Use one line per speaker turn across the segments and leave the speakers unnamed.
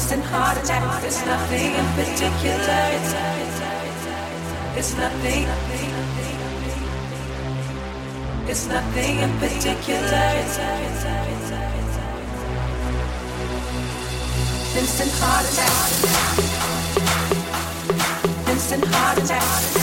instant heart attack. It's nothing in particular. It's, it's nothing. It's nothing in particular. It's, instant heart attack. Instant heart attack.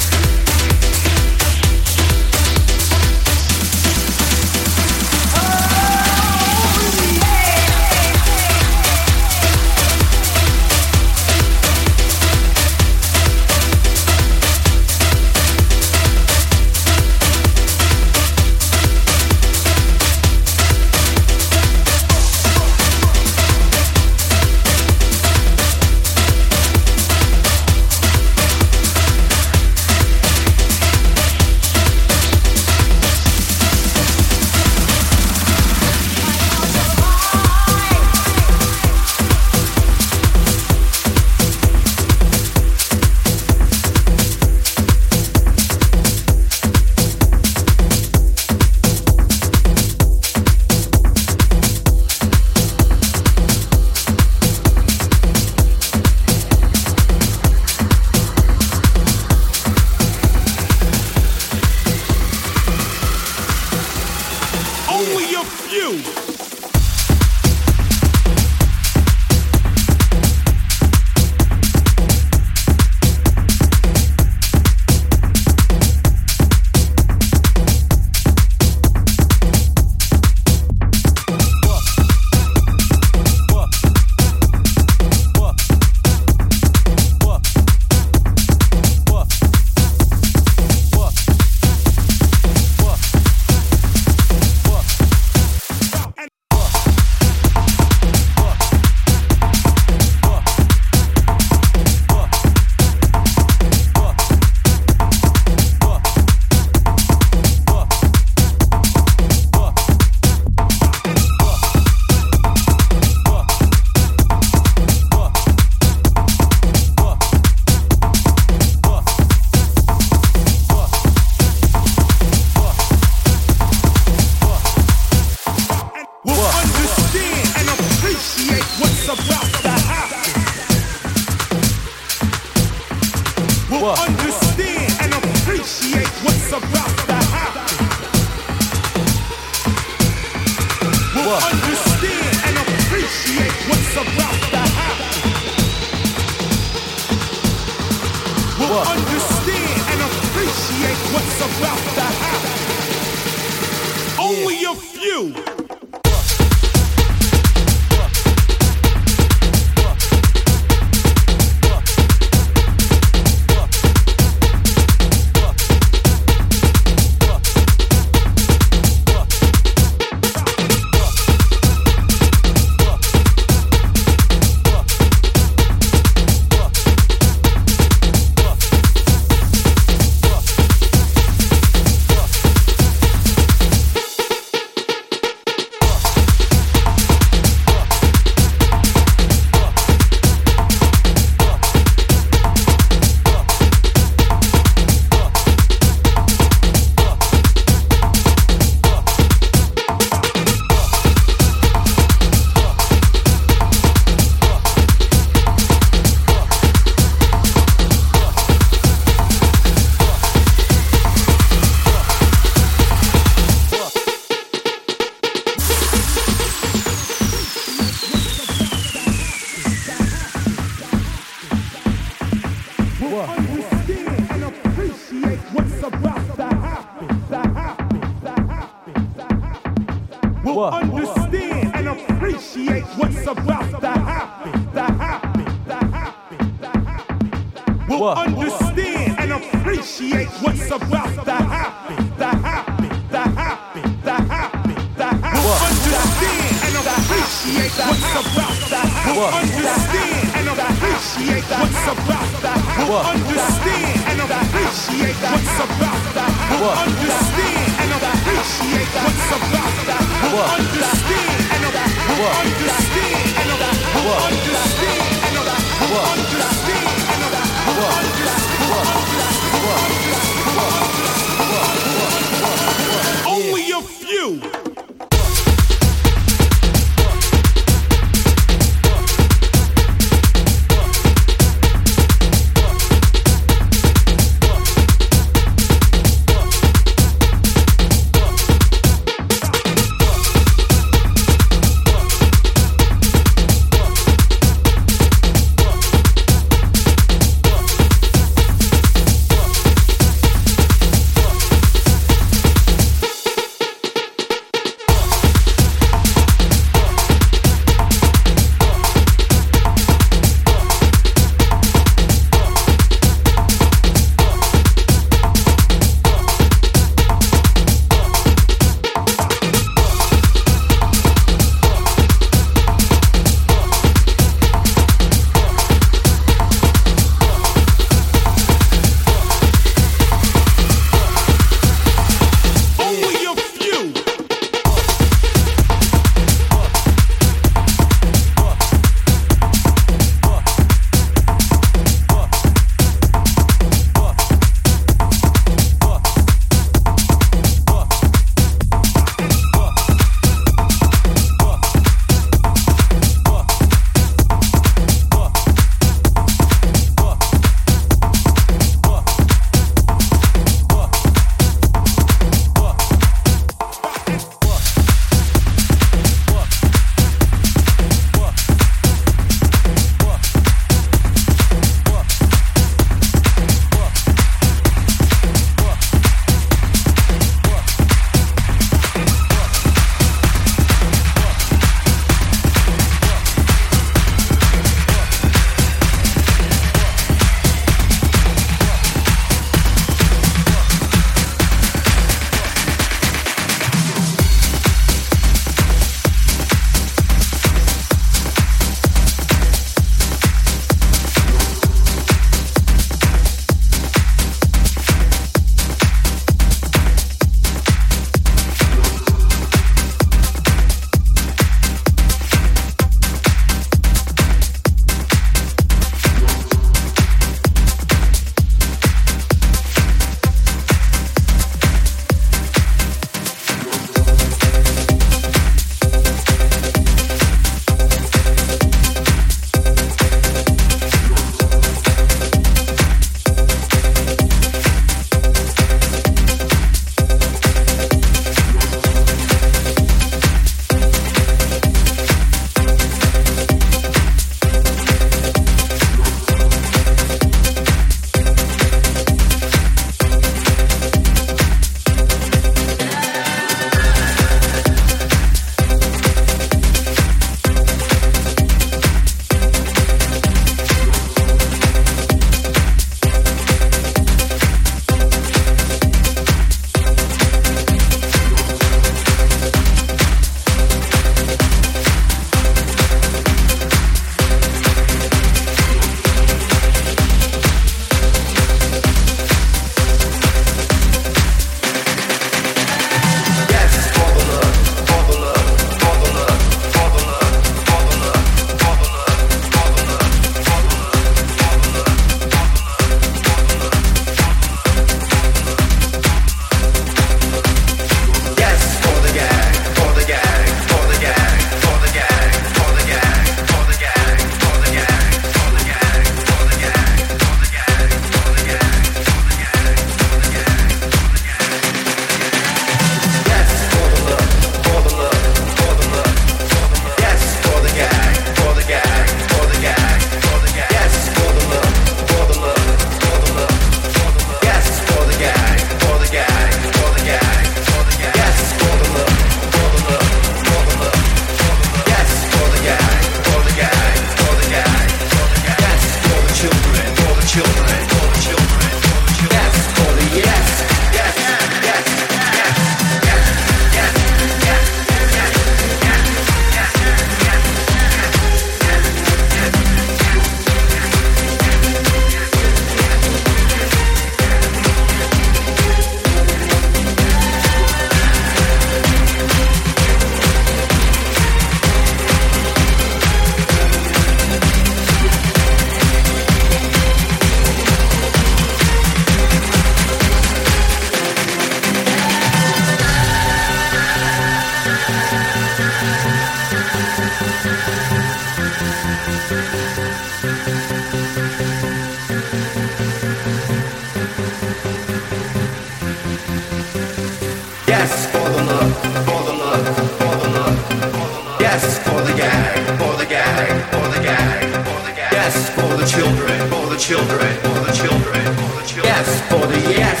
children, for the children, for the children. Yes, for the yes,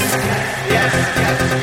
yes, yes.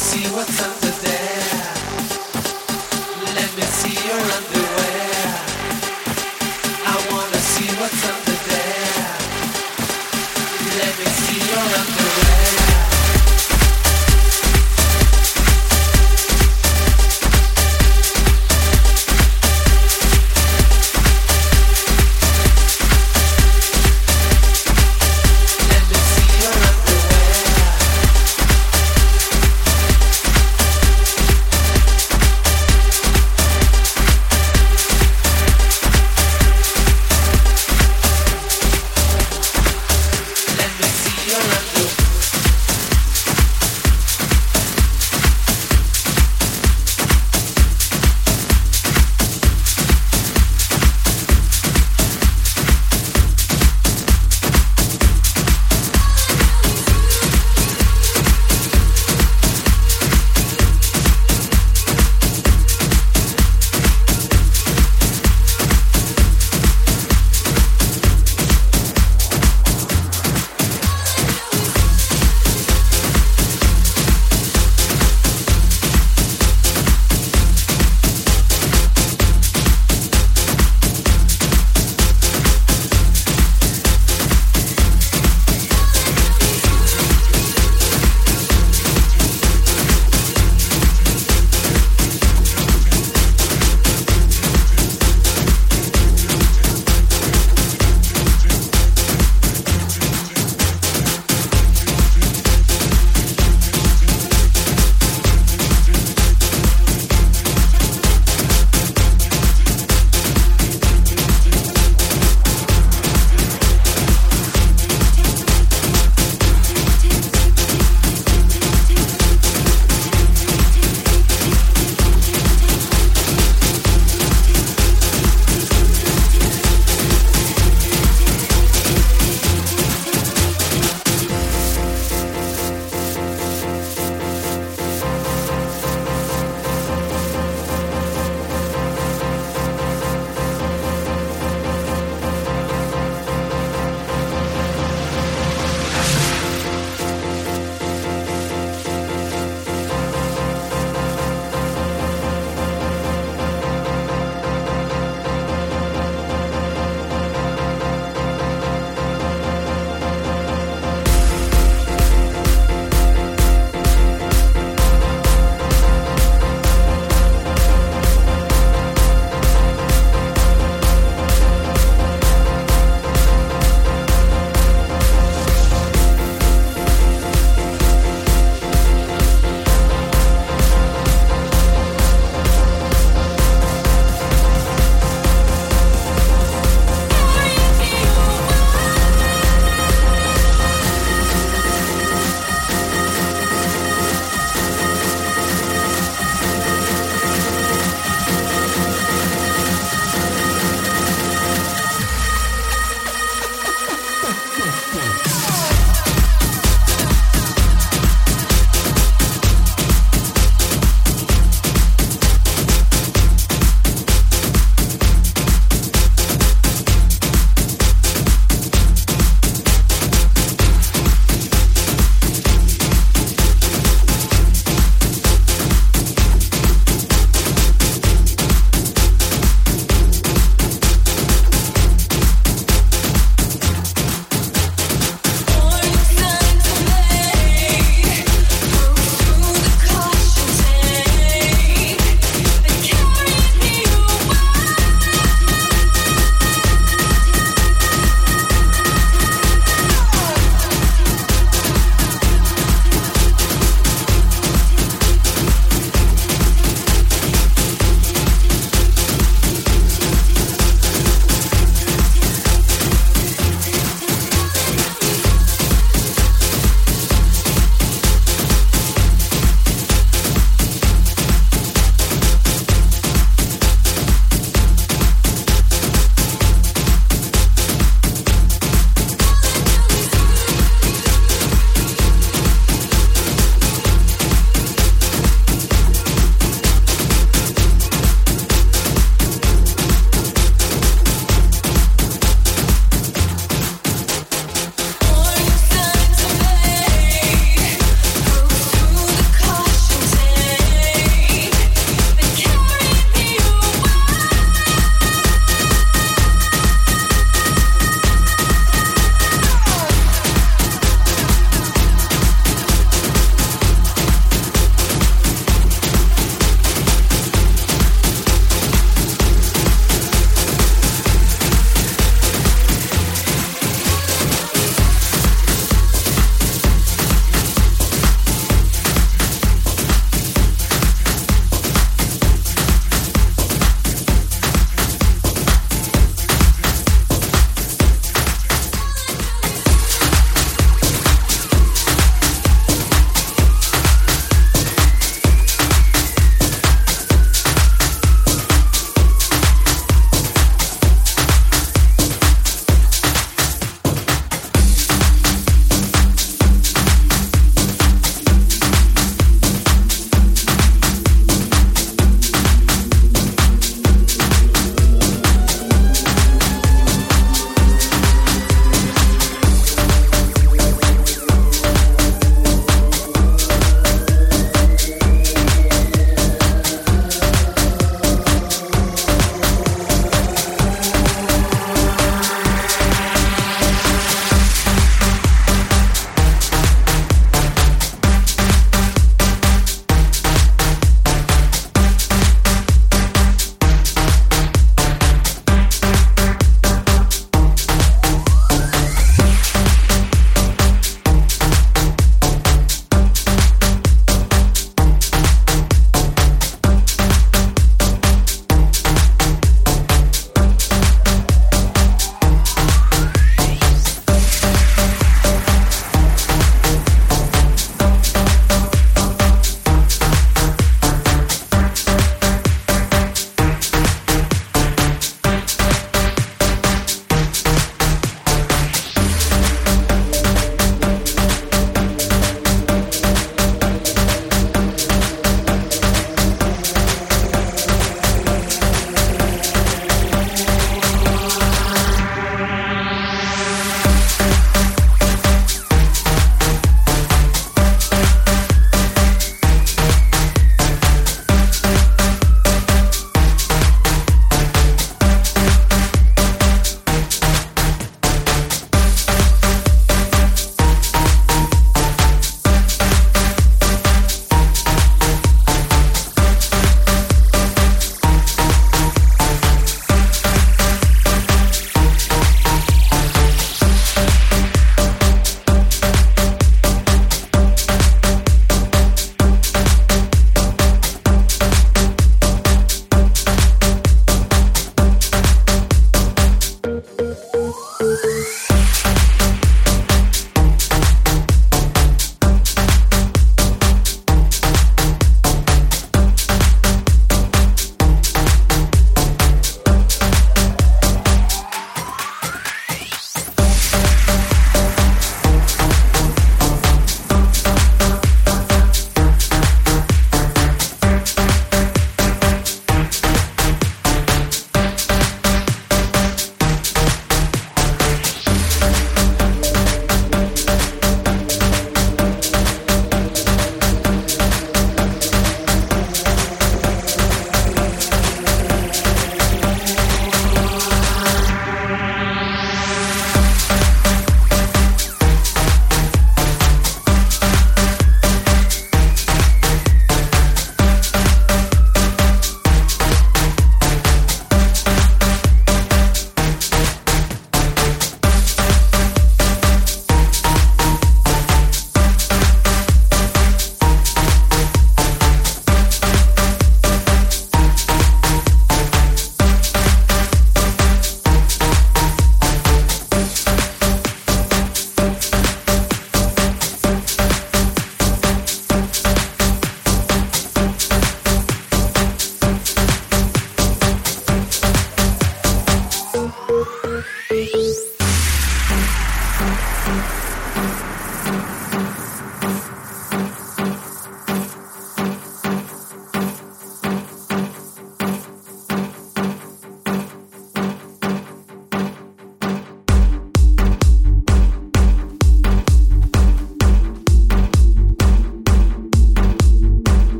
see what's up.